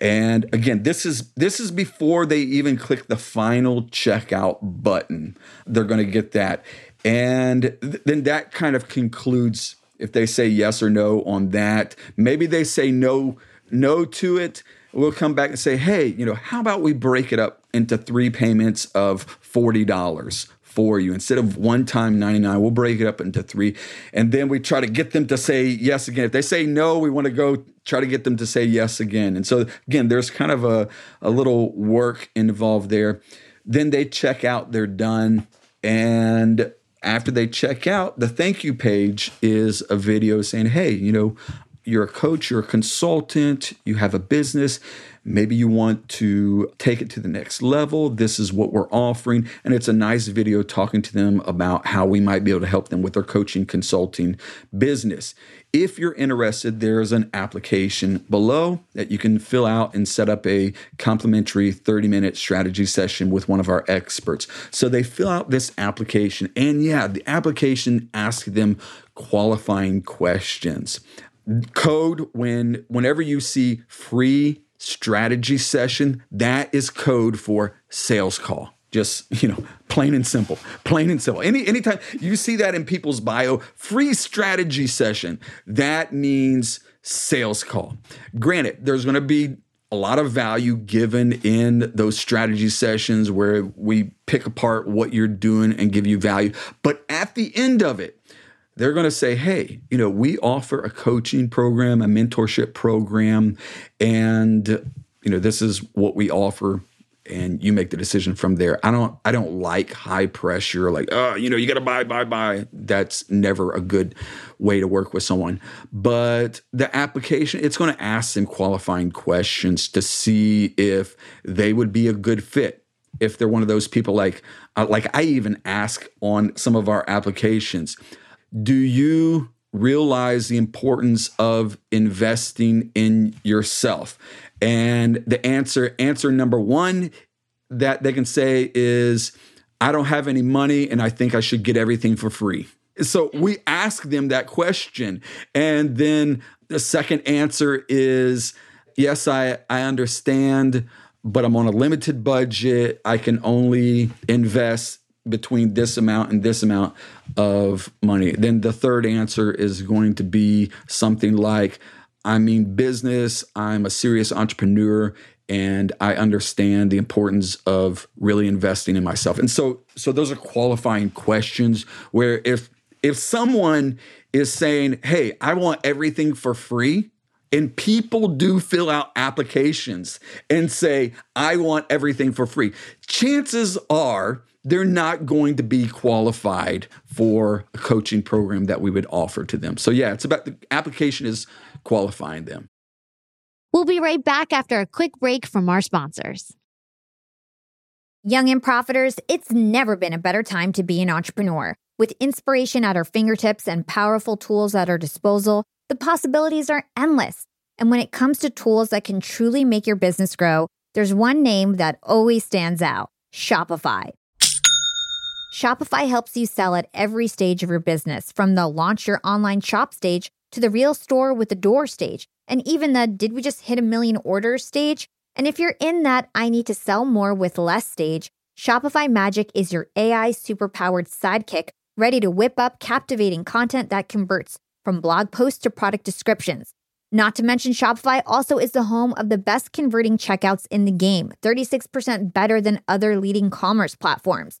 And again, this is this is before they even click the final checkout button. They're going to get that. And th- then that kind of concludes if they say yes or no on that. Maybe they say no no to it. We'll come back and say, "Hey, you know, how about we break it up into three payments of $40 for you? Instead of one time 99 we'll break it up into three. And then we try to get them to say yes again. If they say no we want to go try to get them to say yes again. And so again there's kind of a, a little work involved there. Then they check out they're done. And after they check out, the thank you page is a video saying, hey, you know, you're a coach, you're a consultant, you have a business. Maybe you want to take it to the next level. This is what we're offering. And it's a nice video talking to them about how we might be able to help them with their coaching consulting business. If you're interested, there's an application below that you can fill out and set up a complimentary 30 minute strategy session with one of our experts. So they fill out this application, and yeah, the application asks them qualifying questions. Code when whenever you see free strategy session, that is code for sales call. Just, you know, plain and simple. Plain and simple. Any anytime you see that in people's bio, free strategy session, that means sales call. Granted, there's going to be a lot of value given in those strategy sessions where we pick apart what you're doing and give you value. But at the end of it, they're going to say, hey, you know, we offer a coaching program, a mentorship program, and, you know, this is what we offer and you make the decision from there. I don't I don't like high pressure like oh you know you got to buy buy buy. That's never a good way to work with someone. But the application it's going to ask them qualifying questions to see if they would be a good fit. If they're one of those people like uh, like I even ask on some of our applications, do you realize the importance of investing in yourself? And the answer, answer number one that they can say is, I don't have any money and I think I should get everything for free. So we ask them that question. And then the second answer is, yes, I, I understand, but I'm on a limited budget. I can only invest between this amount and this amount of money. Then the third answer is going to be something like, I mean business, I'm a serious entrepreneur and I understand the importance of really investing in myself. And so so those are qualifying questions where if if someone is saying, "Hey, I want everything for free," and people do fill out applications and say, "I want everything for free." Chances are they're not going to be qualified for a coaching program that we would offer to them. So yeah, it's about the application is qualifying them. We'll be right back after a quick break from our sponsors. Young and profiters, it's never been a better time to be an entrepreneur. With inspiration at our fingertips and powerful tools at our disposal, the possibilities are endless. And when it comes to tools that can truly make your business grow, there's one name that always stands out Shopify. Shopify helps you sell at every stage of your business, from the launch your online shop stage to the real store with the door stage, and even the did we just hit a million orders stage? And if you're in that I need to sell more with less stage, Shopify Magic is your AI superpowered sidekick ready to whip up captivating content that converts from blog posts to product descriptions. Not to mention, Shopify also is the home of the best converting checkouts in the game, 36% better than other leading commerce platforms.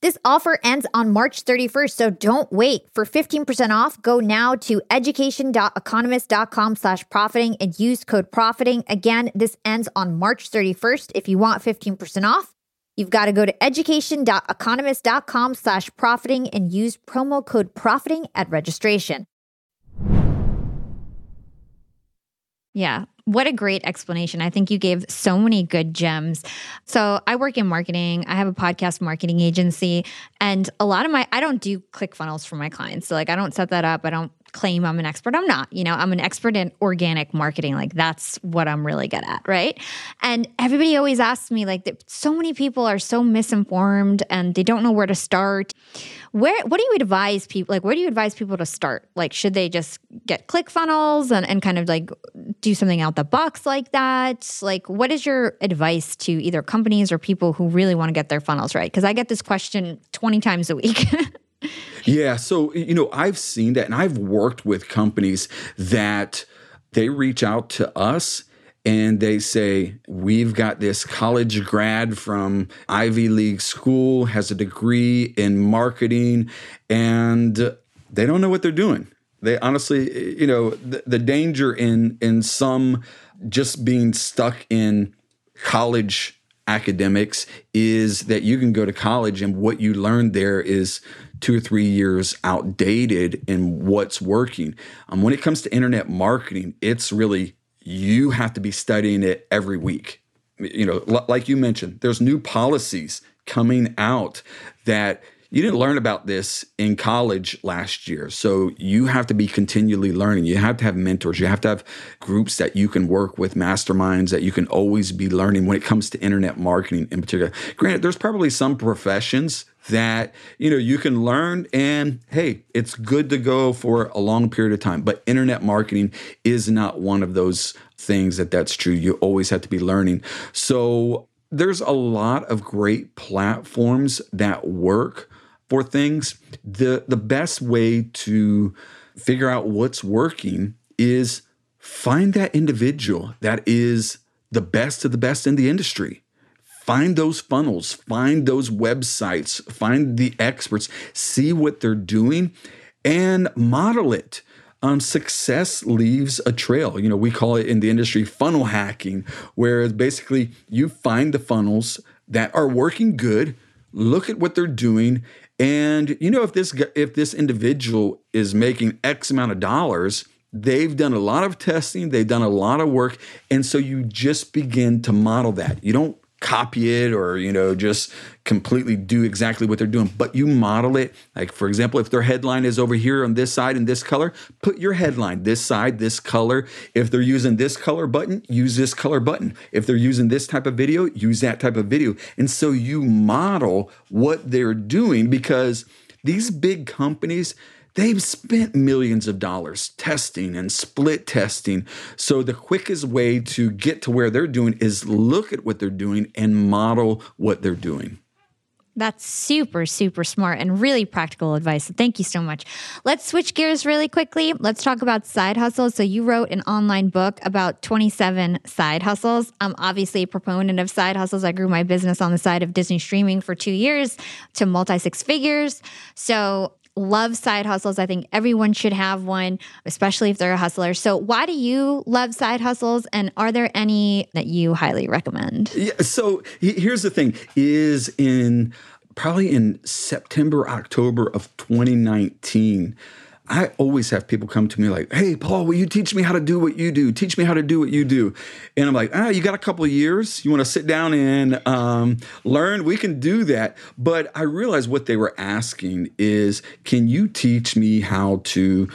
This offer ends on March 31st, so don't wait. For 15% off, go now to education.economist.com slash profiting and use code profiting. Again, this ends on March 31st. If you want 15% off, you've got to go to education.economist.com slash profiting and use promo code profiting at registration. Yeah. What a great explanation. I think you gave so many good gems. So, I work in marketing. I have a podcast marketing agency, and a lot of my, I don't do click funnels for my clients. So, like, I don't set that up. I don't claim I'm an expert. I'm not. You know, I'm an expert in organic marketing. Like that's what I'm really good at, right? And everybody always asks me like so many people are so misinformed and they don't know where to start. Where what do you advise people like where do you advise people to start? Like should they just get ClickFunnels and and kind of like do something out the box like that? Like what is your advice to either companies or people who really want to get their funnels right? Cuz I get this question 20 times a week. Yeah. So, you know, I've seen that and I've worked with companies that they reach out to us and they say, We've got this college grad from Ivy League school, has a degree in marketing, and they don't know what they're doing. They honestly, you know, the, the danger in in some just being stuck in college academics is that you can go to college and what you learn there is two or three years outdated in what's working. Um, when it comes to internet marketing, it's really you have to be studying it every week. You know, l- like you mentioned, there's new policies coming out that you didn't learn about this in college last year. So you have to be continually learning. You have to have mentors. You have to have groups that you can work with, masterminds that you can always be learning when it comes to internet marketing in particular. Granted, there's probably some professions that you know you can learn and hey it's good to go for a long period of time but internet marketing is not one of those things that that's true you always have to be learning so there's a lot of great platforms that work for things the the best way to figure out what's working is find that individual that is the best of the best in the industry find those funnels, find those websites, find the experts, see what they're doing, and model it. Um, success leaves a trail. You know, we call it in the industry funnel hacking, where basically you find the funnels that are working good, look at what they're doing, and you know if this if this individual is making X amount of dollars, they've done a lot of testing, they've done a lot of work, and so you just begin to model that. You don't copy it or you know just completely do exactly what they're doing. But you model it like for example if their headline is over here on this side in this color put your headline this side this color. If they're using this color button use this color button. If they're using this type of video use that type of video. And so you model what they're doing because these big companies They've spent millions of dollars testing and split testing. So, the quickest way to get to where they're doing is look at what they're doing and model what they're doing. That's super, super smart and really practical advice. Thank you so much. Let's switch gears really quickly. Let's talk about side hustles. So, you wrote an online book about 27 side hustles. I'm obviously a proponent of side hustles. I grew my business on the side of Disney streaming for two years to multi six figures. So, love side hustles. I think everyone should have one, especially if they're a hustler. So, why do you love side hustles and are there any that you highly recommend? Yeah, so here's the thing is in probably in September, October of 2019, I always have people come to me like, "Hey, Paul, will you teach me how to do what you do? Teach me how to do what you do." And I'm like, "Ah, you got a couple of years. You want to sit down and um, learn? We can do that." But I realized what they were asking is, "Can you teach me how to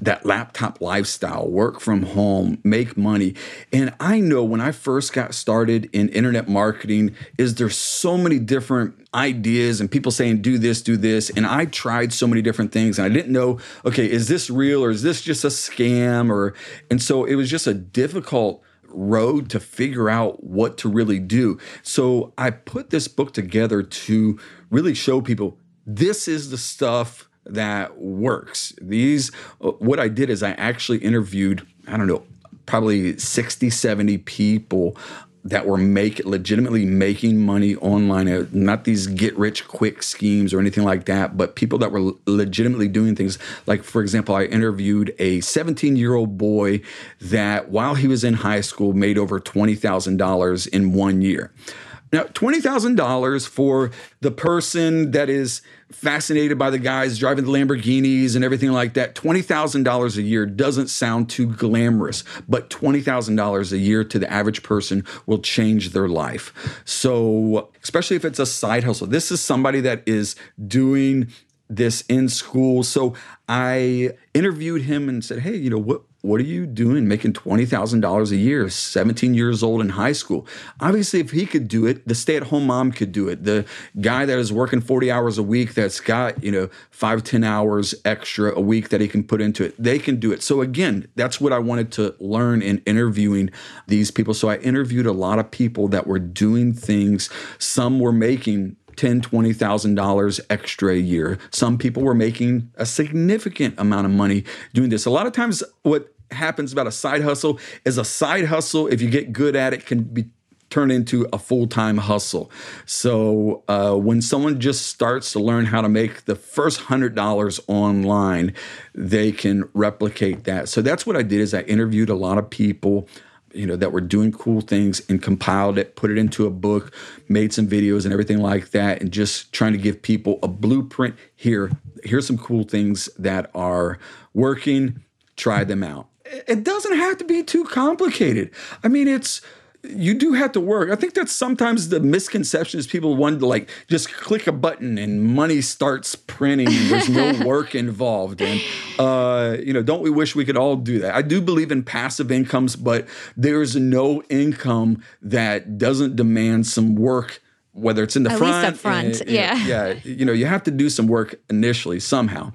that laptop lifestyle, work from home, make money. And I know when I first got started in internet marketing is there's so many different ideas and people saying do this, do this, and I tried so many different things and I didn't know, okay, is this real or is this just a scam or and so it was just a difficult road to figure out what to really do. So I put this book together to really show people this is the stuff that works. These, uh, what I did is I actually interviewed, I don't know, probably 60, 70 people that were make legitimately making money online, uh, not these get rich quick schemes or anything like that, but people that were legitimately doing things. Like, for example, I interviewed a 17 year old boy that while he was in high school made over $20,000 in one year. Now, $20,000 for the person that is fascinated by the guys driving the Lamborghinis and everything like that, $20,000 a year doesn't sound too glamorous, but $20,000 a year to the average person will change their life. So, especially if it's a side hustle, this is somebody that is doing this in school. So I interviewed him and said, Hey, you know, what what are you doing making $20,000 a year, 17 years old in high school? Obviously, if he could do it, the stay at home mom could do it. The guy that is working 40 hours a week that's got, you know, five, 10 hours extra a week that he can put into it, they can do it. So, again, that's what I wanted to learn in interviewing these people. So, I interviewed a lot of people that were doing things. Some were making ten, twenty thousand dollars extra a year. Some people were making a significant amount of money doing this. A lot of times, what happens about a side hustle is a side hustle. If you get good at it, can be turned into a full-time hustle. So uh, when someone just starts to learn how to make the first hundred dollars online, they can replicate that. So that's what I did. Is I interviewed a lot of people you know that were doing cool things and compiled it put it into a book made some videos and everything like that and just trying to give people a blueprint. Here here's some cool things that are working. Try them out. It doesn't have to be too complicated. I mean it's you do have to work. I think that's sometimes the misconception is people want to like just click a button and money starts printing there's no work involved. And uh, you know, don't we wish we could all do that? I do believe in passive incomes, but there's no income that doesn't demand some work whether it's in the At front, least up front, and, yeah, yeah. You know, you have to do some work initially somehow.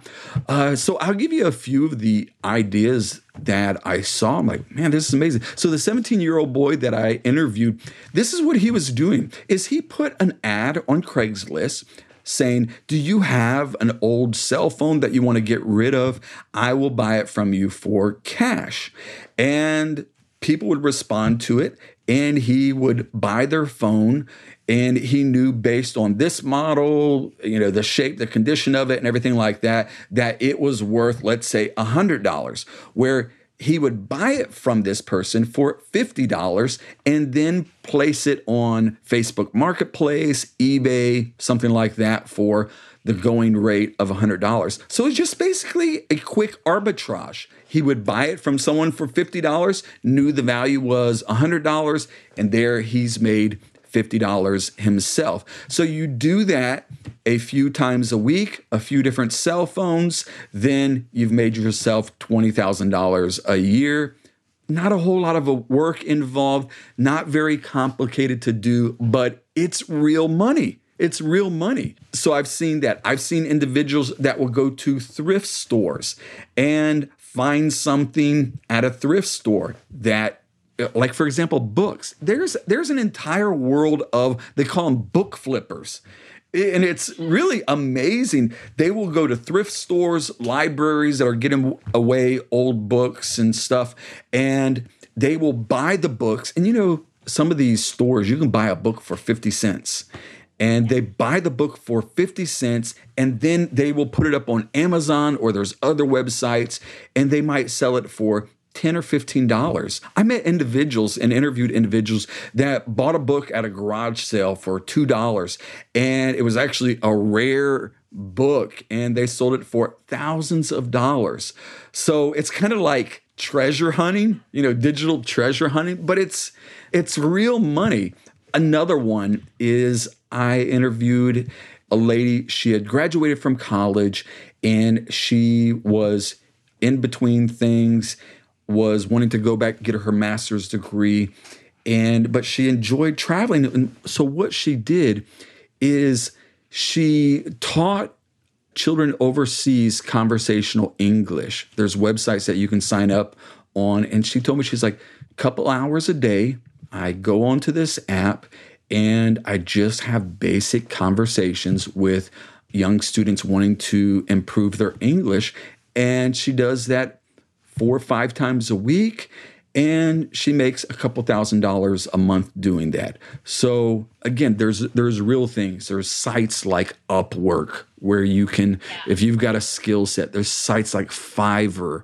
Uh, so I'll give you a few of the ideas that I saw. I'm like, man, this is amazing. So the 17 year old boy that I interviewed, this is what he was doing: is he put an ad on Craigslist saying, Do you have an old cell phone that you want to get rid of? I will buy it from you for cash. And people would respond to it, and he would buy their phone and he knew based on this model you know the shape the condition of it and everything like that that it was worth let's say $100 where he would buy it from this person for $50 and then place it on Facebook Marketplace, eBay, something like that for the going rate of $100. So it's just basically a quick arbitrage. He would buy it from someone for $50, knew the value was $100, and there he's made $50 himself. So you do that a few times a week, a few different cell phones, then you've made yourself $20,000 a year. Not a whole lot of work involved, not very complicated to do, but it's real money. It's real money. So I've seen that. I've seen individuals that will go to thrift stores and find something at a thrift store that like for example books. There's there's an entire world of they call them book flippers. And it's really amazing. They will go to thrift stores libraries that are getting away old books and stuff and they will buy the books. And you know some of these stores you can buy a book for 50 cents. And they buy the book for 50 cents and then they will put it up on Amazon or there's other websites and they might sell it for 10 or 15 dollars. I met individuals and interviewed individuals that bought a book at a garage sale for 2 dollars and it was actually a rare book and they sold it for thousands of dollars. So it's kind of like treasure hunting, you know, digital treasure hunting, but it's it's real money. Another one is I interviewed a lady, she had graduated from college and she was in between things was wanting to go back get her master's degree and but she enjoyed traveling. And so what she did is she taught children overseas conversational english. There's websites that you can sign up on. And she told me she's like a couple hours a day i go onto this app and i just have basic conversations with young students wanting to improve their english. And she does that four or five times a week. and she makes a couple thousand dollars a month doing that. So again, there's there's real things. There's sites like Upwork where you can, if you've got a skill set, there's sites like Fiverr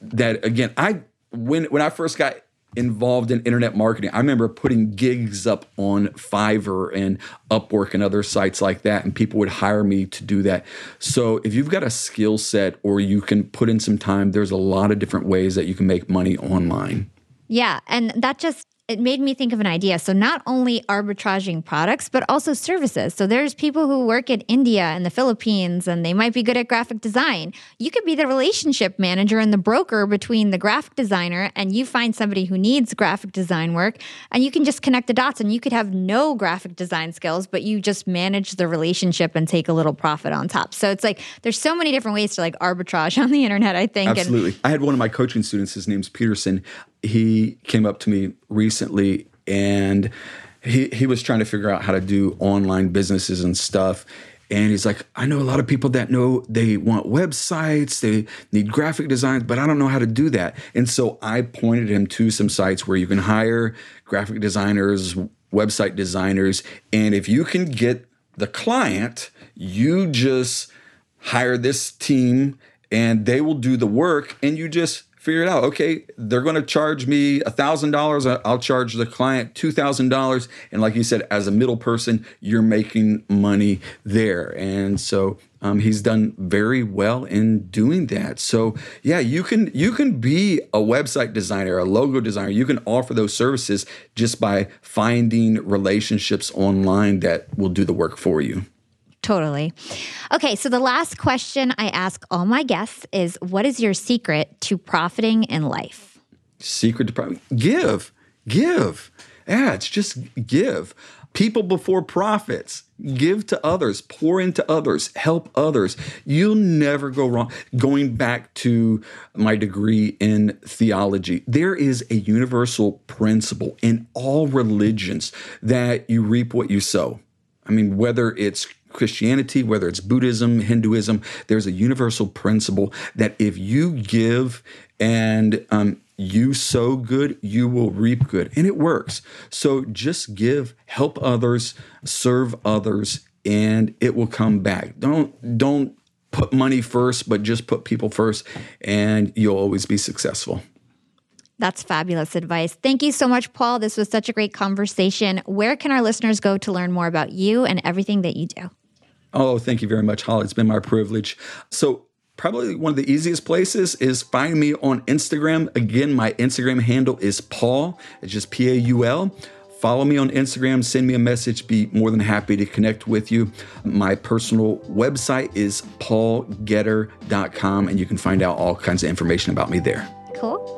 that again, I when when I first got involved in internet marketing. I remember putting gigs up on Fiverr and Upwork and other sites like that, and people would hire me to do that. So if you've got a skill set or you can put in some time, there's a lot of different ways that you can make money online. Yeah. And that just it made me think of an idea. So not only arbitraging products, but also services. So there's people who work in India and the Philippines, and they might be good at graphic design. You could be the relationship manager and the broker between the graphic designer, and you find somebody who needs graphic design work, and you can just connect the dots. And you could have no graphic design skills, but you just manage the relationship and take a little profit on top. So it's like there's so many different ways to like arbitrage on the internet. I think. Absolutely. And- I had one of my coaching students. His name's Peterson he came up to me recently and he, he was trying to figure out how to do online businesses and stuff. And he's like, I know a lot of people that know they want websites, they need graphic designs, but I don't know how to do that. And so I pointed him to some sites where you can hire graphic designers, website designers. And if you can get the client, you just hire this team and they will do the work and you just figure it out. Okay, they're going to charge me a thousand dollars. I'll charge the client two thousand dollars, and like you said, as a middle person, you're making money there. And so um, he's done very well in doing that. So yeah, you can you can be a website designer, a logo designer. You can offer those services just by finding relationships online that will do the work for you. Totally. Okay, so the last question I ask all my guests is what is your secret to profiting in life? Secret to profit? Give. Give. Yeah, it's just give. People before profits. Give to others, pour into others, help others. You'll never go wrong. Going back to my degree in theology, there is a universal principle in all religions that you reap what you sow. I mean, whether it's Christianity, whether it's Buddhism, Hinduism, there's a universal principle that if you give and um, you sow good, you will reap good. And it works. So just give, help others, serve others, and it will come back. Don't don't put money first, but just put people first, and you'll always be successful. That's fabulous advice. Thank you so much, Paul. This was such a great conversation. Where can our listeners go to learn more about you and everything that you do? Oh, thank you very much, Hala. It's been my privilege. So, probably one of the easiest places is find me on Instagram. Again, my Instagram handle is Paul. It's just P A U L. Follow me on Instagram, send me a message, be more than happy to connect with you. My personal website is paulgetter.com, and you can find out all kinds of information about me there. Cool.